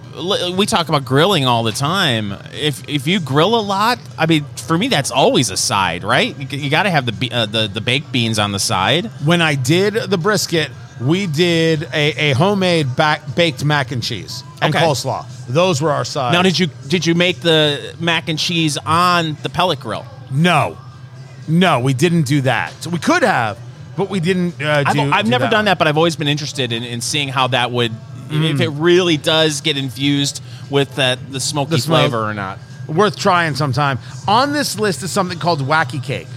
we talk about grilling all the time. If if you grill a lot, I mean, for me, that's always a side, right? You, got to have the, uh, the the baked beans on the side. When I did the brisket, we did a, a homemade back, baked mac and cheese and Okay. coleslaw. Those were our sides. Now, did you did you make the mac and cheese on the pellet grill? No, no, we didn't do that. So we could have, but we didn't. Uh, I've, do, I've do never that done one. that, but I've always been interested in, in seeing how that would, if it really does get infused with that the smoky The smoke. flavor or not. worth trying sometime. On this list is something called wacky cake.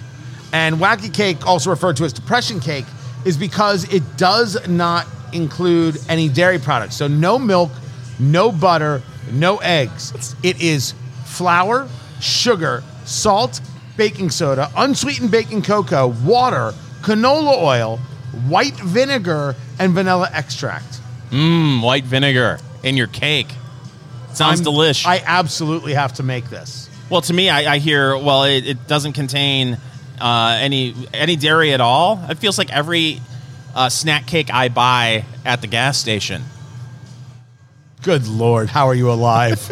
And wacky cake, also referred to as depression cake, is because it does not include any dairy products. So no milk, no butter, no eggs. It is flour, sugar, salt, baking soda, unsweetened baking cocoa, water, canola oil, white vinegar, and vanilla extract. Mmm, white vinegar in your cake. Sounds I'm- delish. I absolutely have to make this. well, to me, I, I hear well, it, it doesn't contain uh, any any dairy at all. It feels like every uh, snack cake I buy at the gas station. Good Lord, how are you alive?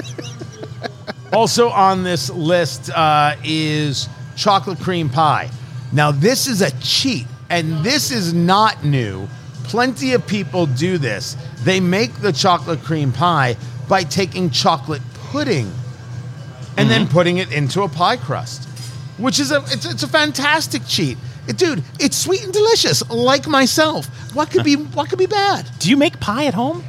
[LAUGHS] also on this list uh, is chocolate cream pie. Now, this is a cheat, and this is not new. Plenty of people do this. They make the chocolate cream pie by taking chocolate pudding and then putting it into a pie crust, which is a it's, it's a fantastic cheat. It- dude, it's sweet and delicious, like myself. What could be what could be bad? Do you make pie at home?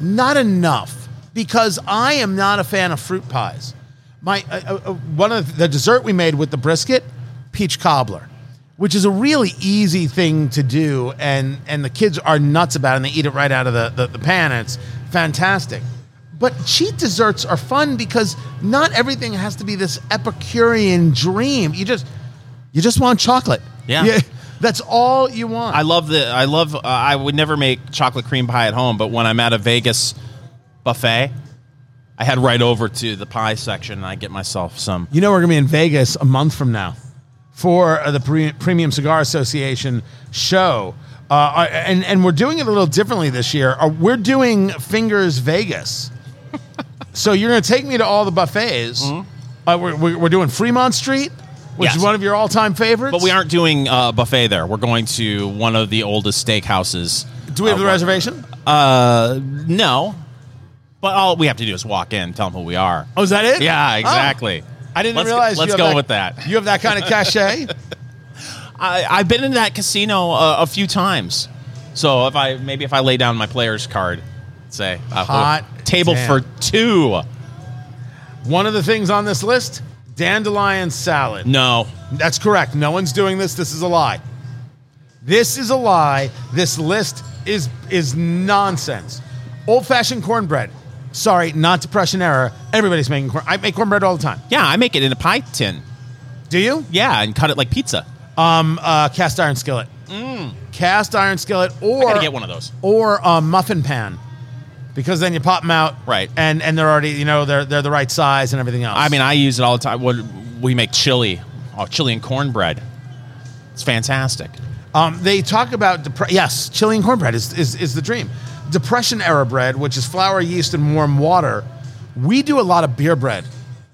not enough because I am not a fan of fruit pies. My uh, uh, uh, one of the dessert we made with the brisket, peach cobbler, which is a really easy thing to do, and and the kids are nuts about it. and They eat it right out of the, the, the pan, and it's fantastic. But cheat desserts are fun because not everything has to be this Epicurean dream. You just you just want chocolate. Yeah. [LAUGHS] that's all you want. I love the. I love. Uh, I would never make chocolate cream pie at home, but when I'm at a Vegas buffet, I head right over to the pie section and I get myself some. You know, we're going to be in Vegas a month from now for uh, the Pre- Premium Cigar Association show. Uh, and, and we're doing it a little differently this year. Uh, we're doing Fingers Vegas. [LAUGHS] so you're going to take me to all the buffets. Uh, we're, we're, doing Fremont Street, which Yes. is one of your all time favorites. But we aren't doing uh, buffet there. We're going to one of the oldest steakhouses. Do we have Uh, the reservation? Uh, no. But all we have to do is walk in, tell them who we are. Oh, is that it? Yeah, exactly. Oh, I didn't Let's realize. you let's have go with that. You have that kind of cachet. [LAUGHS] I, I've been in that casino uh, a few times. So if I maybe if I lay down my player's card, say uh, Hot table damn. for two. One of the things on this list: dandelion salad. No, That's correct. No one's doing this. This is a lie. This is a lie. This list is is nonsense. Old fashioned cornbread. Sorry, not depression era. Everybody's making corn. I make cornbread all the time. yeah, I make it in a pie tin. Do you? Yeah, and cut it like pizza. Um, uh, cast iron skillet. Mm. Cast iron skillet, or. I gotta get one of those. or a muffin pan, because then you pop them out, Right. And and they're already you know they're they're the right size and everything else. I mean, I use it all the time. What we make chili, oh, chili and cornbread. It's fantastic. Um, they talk about depre- yes, chili and cornbread is, is is the dream. Depression era bread, which is flour, yeast, and warm water. We do a lot of beer bread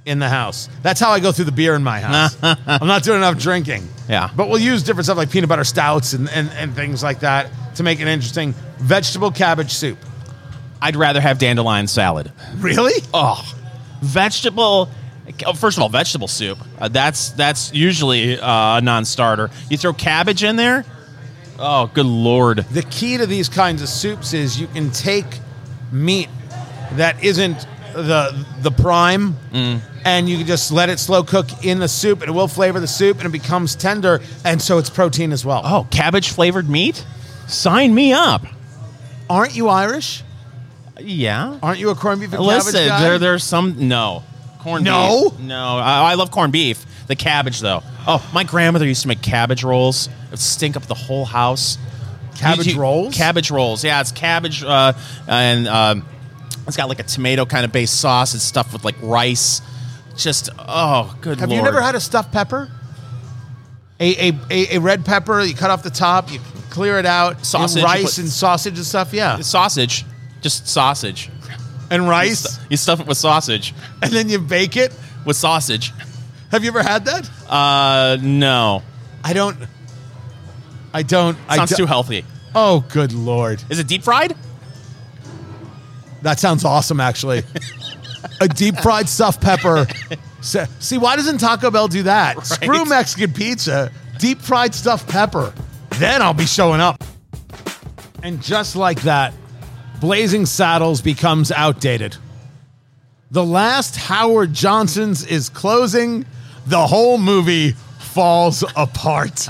in the house. That's how I go through the beer in my house. [LAUGHS] I'm not doing enough drinking. Yeah. but we'll use different stuff like peanut butter stouts and, and, and things like that to make it interesting. Vegetable cabbage soup. I'd rather have dandelion salad. Really? Oh, vegetable. oh, First of all, vegetable soup. Uh, that's that's usually uh, a non-starter. You throw cabbage in there. Oh, good lord! The key to these kinds of soups is you can take meat that isn't the the prime mm. and you can just let it slow cook in the soup and it will flavor the soup and it becomes tender and so it's protein as well. Oh, cabbage flavored meat. Sign me up. Aren't you Irish? Yeah. Aren't you a corned beef and Listen, cabbage guy? there there's some no Corn No? beef. No, I, I love corned beef. The cabbage though. Oh, my grandmother used to make cabbage rolls. It would stink up the whole house. Cabbage You- you- rolls? Cabbage rolls. Yeah, it's cabbage uh, and um, It's got like a tomato kind of based sauce. It's stuffed with like rice. Just oh, good Have you never had a stuffed pepper? A, a, a, a red pepper, you cut off the top, you clear it out, Sausage, and rice put- and sausage and stuff, yeah. sausage? Just sausage. And rice, You stuff it with sausage. and then you bake it. With sausage. Have you ever had that? Uh, no. I don't. I don't. I Sounds don't- too healthy. Oh, good lord. Is it deep fried? That sounds awesome, actually. a deep fried stuffed pepper. Se- See, why doesn't Taco Bell do that? Screw Mexican pizza, deep fried stuffed pepper. Then I'll be showing up. And just like that, Blazing Saddles becomes outdated. The last Howard Johnson's is closing. The whole movie falls apart.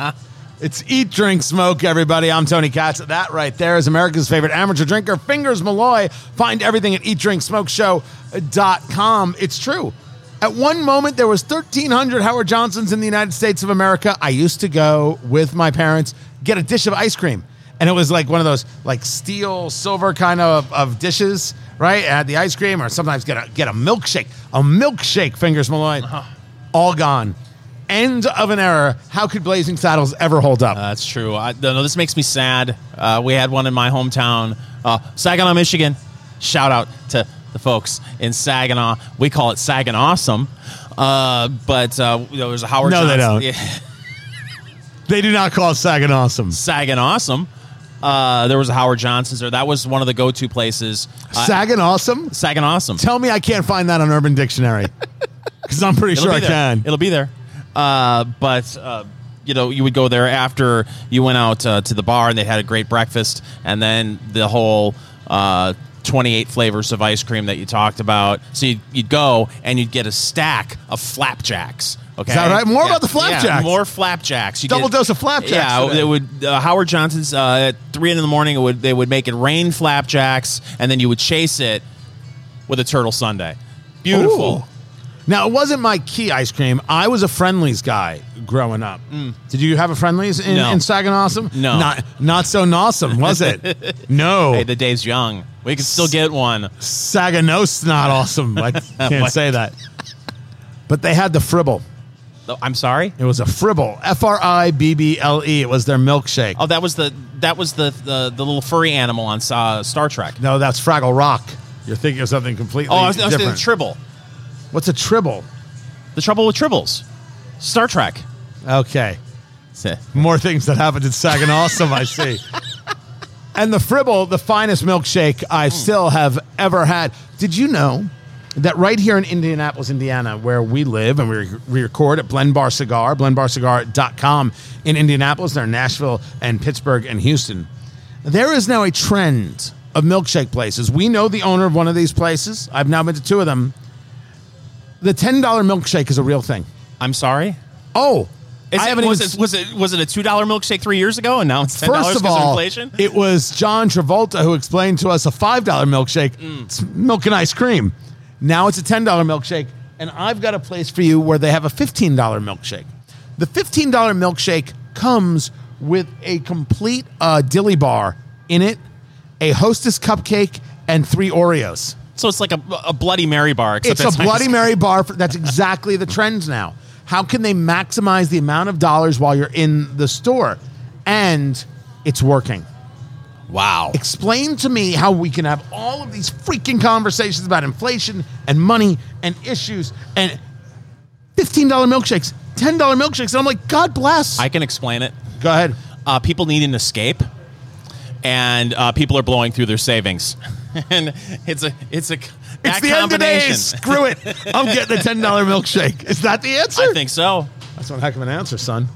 It's Eat, Drink, Smoke, everybody. I'm Tony Katz. That right there is America's favorite amateur drinker, Fingers Malloy. Find everything at eatdrinksmokeshow.com. It's true. At one moment, there was 1,300 Howard Johnsons in the United States of America. I used to go with my parents, get a dish of ice cream. And it was like one of those like steel, silver kind of, of dishes, right? Add the ice cream, or sometimes get a get a milkshake. A milkshake, Fingers Malloy. Uh-huh. All gone. End of an era. How could Blazing Saddles ever hold up? Uh, that's true. I, no, this makes me sad. Uh, we had one in my hometown, uh, Saginaw, Michigan. Shout out to the folks in Saginaw. We call it Saginaw Awesome. Uh, but uh, there was a Howard No, they don't. [LAUGHS] They do not call it Sagan awesome. Saginaw Awesome. Uh, there was a Howard Johnson's there. That was one of the go-to places. Uh, Sagan awesome? Saginaw Awesome. Tell me I can't find that on Urban Dictionary. [LAUGHS] [LAUGHS] Because I'm pretty It'll sure be I there. can. It'll be there. Uh, but uh, you know, you would go there after you went out uh, to the bar and they had a great breakfast, and then the whole. Uh, 28 flavors of ice cream that you talked about. So you'd, you'd go and you'd get a stack of flapjacks. Okay, Is that right? More about the flapjacks. more flapjacks. You Double dose of flapjacks Yeah, today. they would. Uh, Howard Johnson's uh, at three in the morning. It would they would make it rain flapjacks, and then you would chase it with a turtle sundae. Beautiful. Ooh. Now, it wasn't my key ice cream. I was a Friendly's guy growing up. Did you have a Friendly's in, Mm. No. in Sagan Awesome? No. Not, not so awesome, was it? [LAUGHS] no. Hey, the day's young. We can still get one. Saganos not awesome. I [LAUGHS] can't say that. But they had the Fribble. Oh, I'm sorry. It was a Fribble. F R I B B L E. It was their milkshake. Oh, that was the that was the the, the little furry animal on uh, Star Trek. No, that's Fraggle Rock. You're thinking of something completely different. Oh, I was, I was thinking different. Tribble. What's a Tribble? The trouble with tribbles. Star Trek. Okay. [LAUGHS] Eh. More things that happened in Sagan Awesome, I see. [LAUGHS] And the Fribble, the finest milkshake I still have ever had. Did you know that right here in Indianapolis, Indiana, where we live and we, we record at Blend Bar Cigar, blendbarcigar.com in Indianapolis, they're in Nashville and Pittsburgh and Houston. There is now a trend of milkshake places. We know the owner of one of these places. I've now been to two of them. The $10 milkshake is a real thing. I'm sorry. Oh, Is I it, haven't was, even it, was it was it a two dollar milkshake three years ago, and now it's ten dollars First of because of all, inflation? it was John Travolta who explained to us a $5 milkshake. Mm. It's milk and ice cream. Now it's a $10 milkshake. And I've got a place for you where they have a $15 milkshake. The $15 milkshake comes with a complete uh, dilly bar in it, a hostess cupcake, and three Oreos. So it's like a, a Bloody Mary bar. Except It's a Bloody Mary bar. For, that's exactly the trend now. How can they maximize the amount of dollars while you're in the store? And it's working. Wow. Explain to me how we can have all of these freaking conversations about inflation and money and issues and $15 milkshakes, $10 milkshakes. And I'm like, God bless. I can explain it. Go ahead. Uh, people need an escape, and uh, people are blowing through their savings, [LAUGHS] and it's a it's a It's the end of combination. days. Screw it. [LAUGHS] I'm getting a $10 milkshake. Is that the answer? I think so. That's one heck of an answer, son.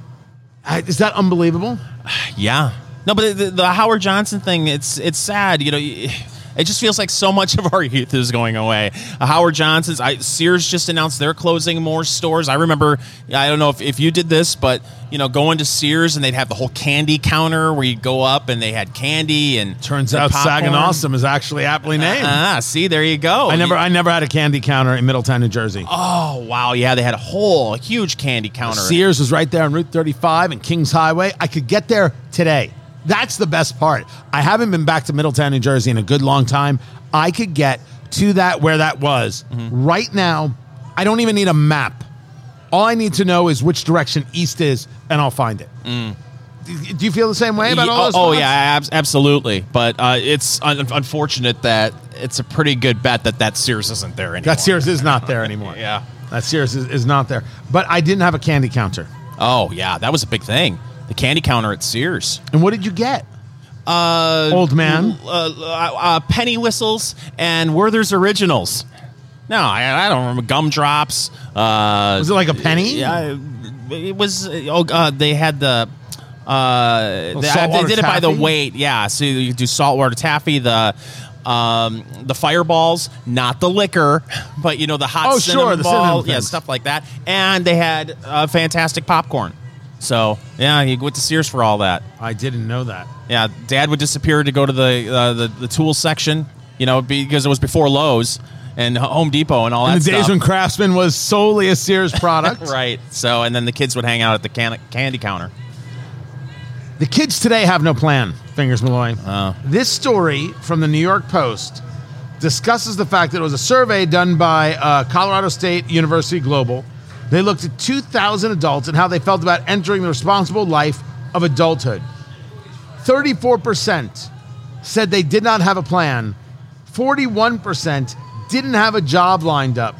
I- Is that unbelievable? [SIGHS] Yeah. No, but the, the Howard Johnson thing, it's it's sad. You know, y- it just feels like so much of our youth is going away. Uh, Howard Johnson's, I, Sears just announced they're closing more stores. I remember, I don't know if, if you did this, but you know, going to Sears and they'd have the whole candy counter where you go up and they had candy and Turns out Sagan. Awesome is actually aptly named. Ah, see, there you go. I never, You- I never had a candy counter in Middletown, New Jersey. oh wow, yeah, they had a whole huge candy counter. Sears was right there on Route 35 and Kings Highway. I could get there today. That's the best part. I haven't been back to Middletown, New Jersey in a good long time. I could get to that where that was. Mm-hmm. Right now, I don't even need a map. All I need to know is which direction east is, and I'll find it. Do do you feel the same way about all oh, those? oh spots? yeah, abs- absolutely. But uh, it's un- unfortunate that it's a pretty good bet that that Sears isn't there anymore. That Sears is not there [LAUGHS] anymore. Yeah. That Sears is, is not there. But I didn't have a candy counter. Oh yeah, that was a big thing. The candy counter at Sears. And what did you get? Uh, Old man? uh, uh, uh, penny whistles and Werther's originals. No, I, I don't remember gumdrops. Uh, Was it like a penny? Yeah, it was. Oh, God, they had the. Uh, they, they did it by the weight. Yeah, so you do saltwater taffy. The um, the fireballs, not the liquor, but you know the hot Oh, cinnamon sure, the ball, cinnamon yeah, things. stuff like that. And they had uh, fantastic popcorn. So yeah, he went to Sears for all that. I didn't know that. Yeah, Dad would disappear to go to the uh, the, the tool section, you know, because it was before Lowe's and Home Depot and all In that the days stuff. when Craftsman was solely a Sears [LAUGHS] product. right. So, and then the kids would hang out at the can- candy counter. The kids today have no plan, Fingers Malloy. Oh. This story from the New York Post discusses the fact that it was a survey done by uh, Colorado State University Global. They looked at 2,000 adults and how they felt about entering the responsible life of adulthood. 34% said they did not have a plan. 41% didn't have a job lined up.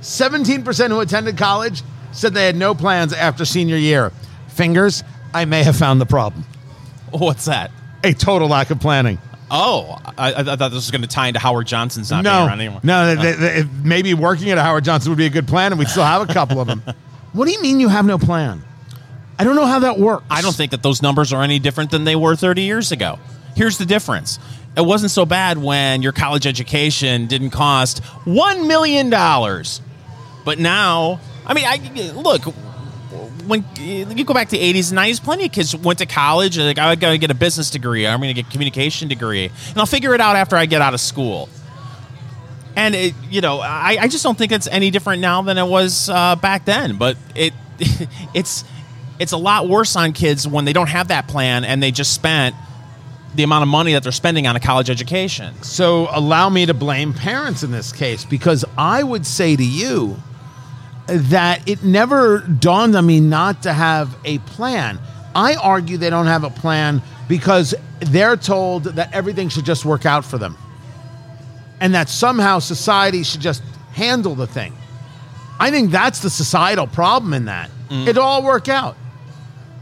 17% who attended college said they had no plans after senior year. Fingers, I may have found the problem. What's that? A total lack of planning. Oh, I, I thought this was going to tie into Howard Johnson's not being no, around anymore. no, oh. they- they- maybe working at a Howard Johnson would be a good plan, and we'd still have a couple of them. [LAUGHS] What do you mean you have no plan? I don't know how that works. I don't think that those numbers are any different than they were 30 years ago. Here's the difference. It wasn't so bad when your college education didn't cost $1 million. But now, I mean, I look, when you go back to the 80s and 90s, plenty of kids went to college like, I got to get a business degree. I'm going to get a communication degree. And I'll figure it out after I get out of school. And it, you know, I, I just don't think it's any different now than it was uh, back then. But it, [LAUGHS] it's, it's a lot worse on kids when they don't have that plan and they just spent the amount of money that they're spending on a college education. So allow me to blame parents in this case because I would say to you that it never dawned on me not to have a plan. I argue they don't have a plan because they're told that everything should just work out for them and that somehow society should just handle the thing. I think that's the societal problem in that. Mm. It'll all work out.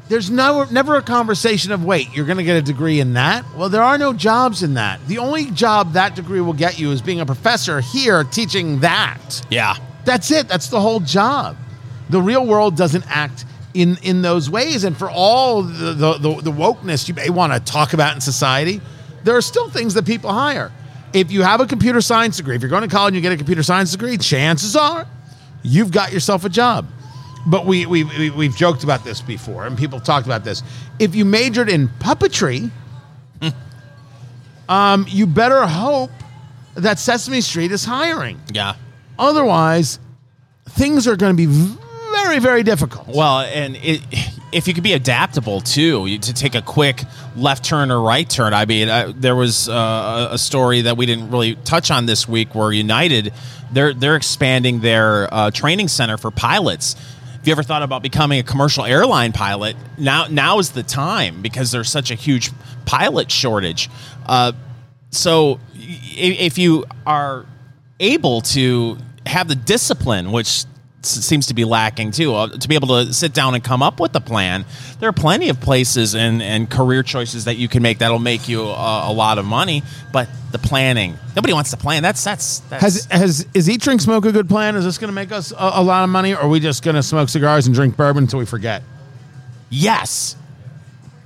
There's no, never a conversation of, wait, you're going to get a degree in that? Well, there are no jobs in that. The only job that degree will get you is being a professor here teaching that. Yeah. That's it. That's the whole job. The real world doesn't act in, in those ways. And for all the, the, the, the wokeness you may want to talk about in society, there are still things that people hire. If you have a computer science degree, if you're going to college and you get a computer science degree, chances are you've got yourself a job. But we, we, we, we've joked about this before, and people talked about this. If you majored in puppetry, [LAUGHS] um, you better hope that Sesame Street is hiring. Yeah. Otherwise, things are going to be very, very difficult. Well, and it, if you could be adaptable too, to take a quick left turn or right turn. I mean, uh, there was uh, a story that we didn't really touch on this week where United they're they're expanding their uh, training center for pilots. If you ever thought about becoming a commercial airline pilot, now now is the time because there's such a huge pilot shortage. Uh, so if you are able to have the discipline, which seems to be lacking too, uh, to be able to sit down and come up with a plan, there are plenty of places and, and career choices that you can make that'll make you a, a lot of money. But the planning, nobody wants to plan. That's that's, that's Has has is eat drink smoke a good plan? Is this going to make us a, a lot of money, or are we just going to smoke cigars and drink bourbon until we forget? yes.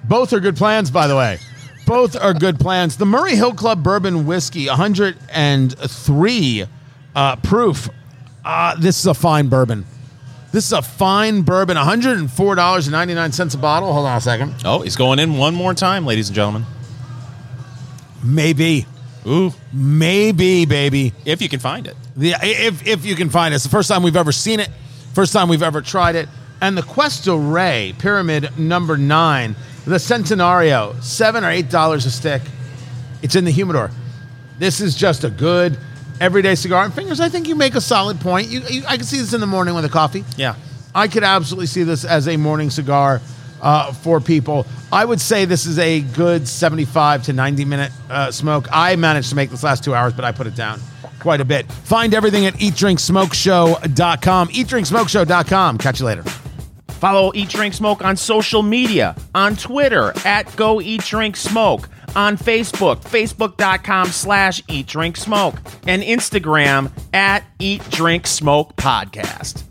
Both are good plans, by the way. Both are good plans. The Murray Hill Club Bourbon Whiskey, 103 uh, proof. Uh, this is a fine bourbon. This is a fine bourbon, $104.99 a bottle. Hold on a second. Oh, he's going in one more time, ladies and gentlemen. Maybe. Ooh, Maybe, baby. if you can find it. The, if, if you can find it. It's the first time we've ever seen it, first time we've ever tried it. And the Cuesta Rey Pyramid number nine, the Centenario, seven or eight dollars a stick. It's in the humidor. This is just a good everyday cigar. And fingers, I think you make a solid point. You, you I can see this in the morning with a coffee. Yeah. I could absolutely see this as a morning cigar uh, for people. I would say this is a good 75 to 90 minute uh, smoke. I managed to make this last two hours, but I put it down quite a bit. Find everything at eatdrinksmokeshow.com. Eatdrinksmokeshow.com. Catch you later. Follow Eat Drink Smoke on social media on Twitter at Go Eat Drink Smoke, on Facebook, facebook.com slash Eat Drink Smoke, and Instagram at Eat Drink Smoke Podcast.